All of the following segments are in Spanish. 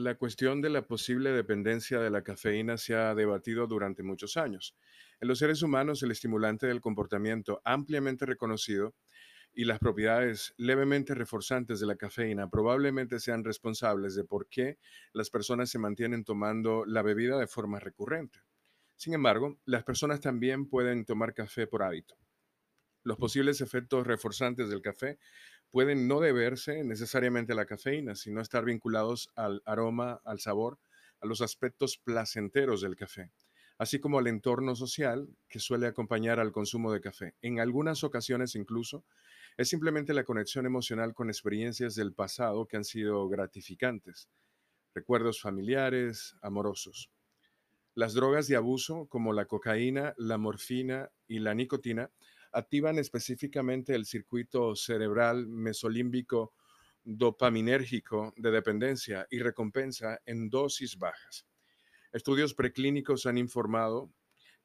La cuestión de la posible dependencia de la cafeína se ha debatido durante muchos años. En los seres humanos, el estimulante del comportamiento ampliamente reconocido y las propiedades levemente reforzantes de la cafeína probablemente sean responsables de por qué las personas se mantienen tomando la bebida de forma recurrente. Sin embargo, las personas también pueden tomar café por hábito. Los posibles efectos reforzantes del café pueden no deberse necesariamente a la cafeína, sino estar vinculados al aroma, al sabor, a los aspectos placenteros del café, así como al entorno social que suele acompañar al consumo de café. En algunas ocasiones incluso es simplemente la conexión emocional con experiencias del pasado que han sido gratificantes, recuerdos familiares, amorosos. Las drogas de abuso como la cocaína, la morfina y la nicotina activan específicamente el circuito cerebral mesolímbico dopaminérgico de dependencia y recompensa en dosis bajas. Estudios preclínicos han informado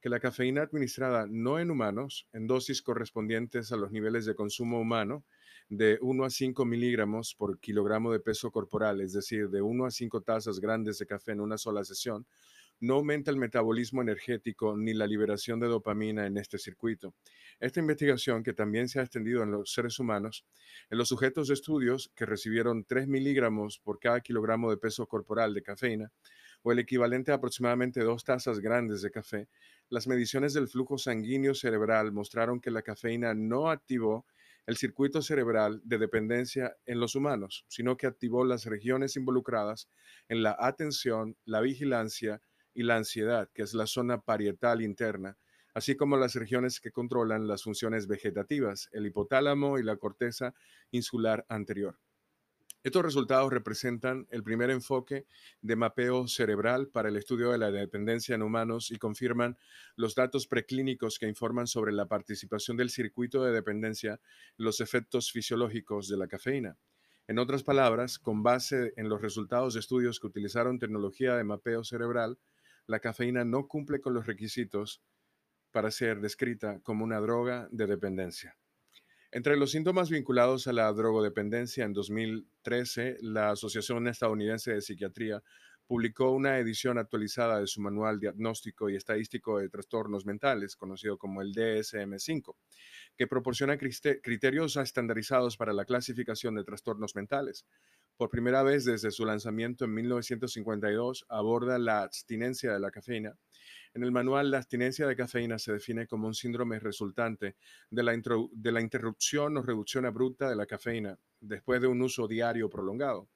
que la cafeína administrada no en humanos, en dosis correspondientes a los niveles de consumo humano, de 1 a 5 miligramos por kilogramo de peso corporal, es decir, de 1 a 5 tazas grandes de café en una sola sesión, no aumenta el metabolismo energético ni la liberación de dopamina en este circuito. Esta investigación, que también se ha extendido en los seres humanos, en los sujetos de estudios que recibieron 3 miligramos por cada kilogramo de peso corporal de cafeína, o el equivalente a aproximadamente dos tazas grandes de café, las mediciones del flujo sanguíneo cerebral mostraron que la cafeína no activó el circuito cerebral de dependencia en los humanos, sino que activó las regiones involucradas en la atención, la vigilancia y la ansiedad, que es la zona parietal interna, así como las regiones que controlan las funciones vegetativas, el hipotálamo y la corteza insular anterior. Estos resultados representan el primer enfoque de mapeo cerebral para el estudio de la dependencia en humanos y confirman los datos preclínicos que informan sobre la participación del circuito de dependencia en los efectos fisiológicos de la cafeína. En otras palabras, con base en los resultados de estudios que utilizaron tecnología de mapeo cerebral, la cafeína no cumple con los requisitos para ser descrita como una droga de dependencia. Entre los síntomas vinculados a la drogodependencia, en 2013, la Asociación Estadounidense de Psiquiatría publicó una edición actualizada de su manual diagnóstico y estadístico de trastornos mentales, conocido como el DSM-5, que proporciona criterios estandarizados para la clasificación de trastornos mentales. Por primera vez desde su lanzamiento en 1952, aborda la abstinencia de la cafeína. En el manual, la abstinencia de cafeína se define como un síndrome resultante de la, de la interrupción o reducción abrupta de la cafeína después de un uso diario prolongado.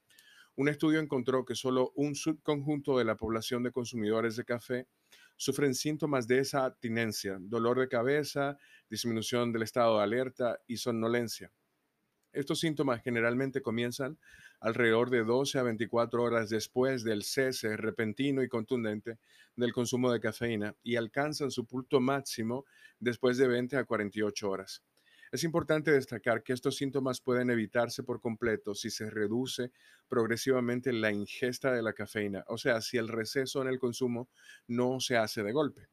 Un estudio encontró que solo un subconjunto de la población de consumidores de café sufren síntomas de esa abstinencia, dolor de cabeza, disminución del estado de alerta y somnolencia. Estos síntomas generalmente comienzan alrededor de 12 a 24 horas después del cese repentino y contundente del consumo de cafeína y alcanzan su punto máximo después de 20 a 48 horas. Es importante destacar que estos síntomas pueden evitarse por completo si se reduce progresivamente la ingesta de la cafeína, o sea, si el receso en el consumo no se hace de golpe.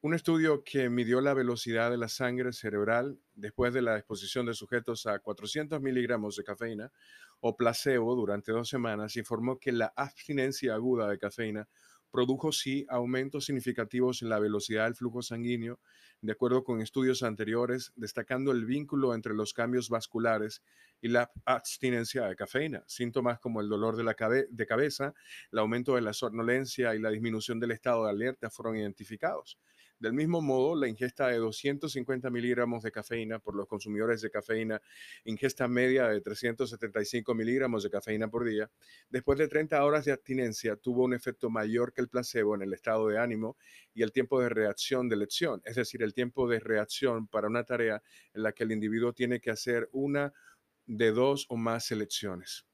Un estudio que midió la velocidad de la sangre cerebral después de la exposición de sujetos a 400 miligramos de cafeína o placebo durante dos semanas informó que la abstinencia aguda de cafeína produjo sí aumentos significativos en la velocidad del flujo sanguíneo, de acuerdo con estudios anteriores, destacando el vínculo entre los cambios vasculares y la abstinencia de cafeína. Síntomas como el dolor de, la cabeza, el aumento de la somnolencia y la disminución del estado de alerta fueron identificados. Del mismo modo, la ingesta de 250 miligramos de cafeína por los consumidores de cafeína, ingesta media de 375 miligramos de cafeína por día, después de 30 horas de abstinencia tuvo un efecto mayor que el placebo en el estado de ánimo y el tiempo de reacción de lección, es decir, el tiempo de reacción para una tarea en la que el individuo tiene que hacer una de dos o más selecciones.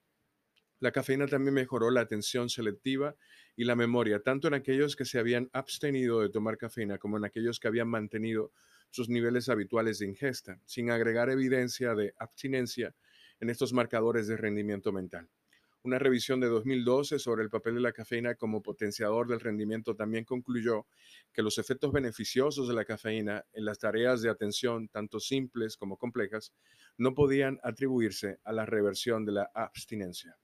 La cafeína también mejoró la atención selectiva y la memoria, tanto en aquellos que se habían abstenido de tomar cafeína como en aquellos que habían mantenido sus niveles habituales de ingesta, sin agregar evidencia de abstinencia en estos marcadores de rendimiento mental. Una revisión de 2012 sobre el papel de la cafeína como potenciador del rendimiento también concluyó que los efectos beneficiosos de la cafeína en las tareas de atención, tanto simples como complejas, no podían atribuirse a la reversión de la abstinencia.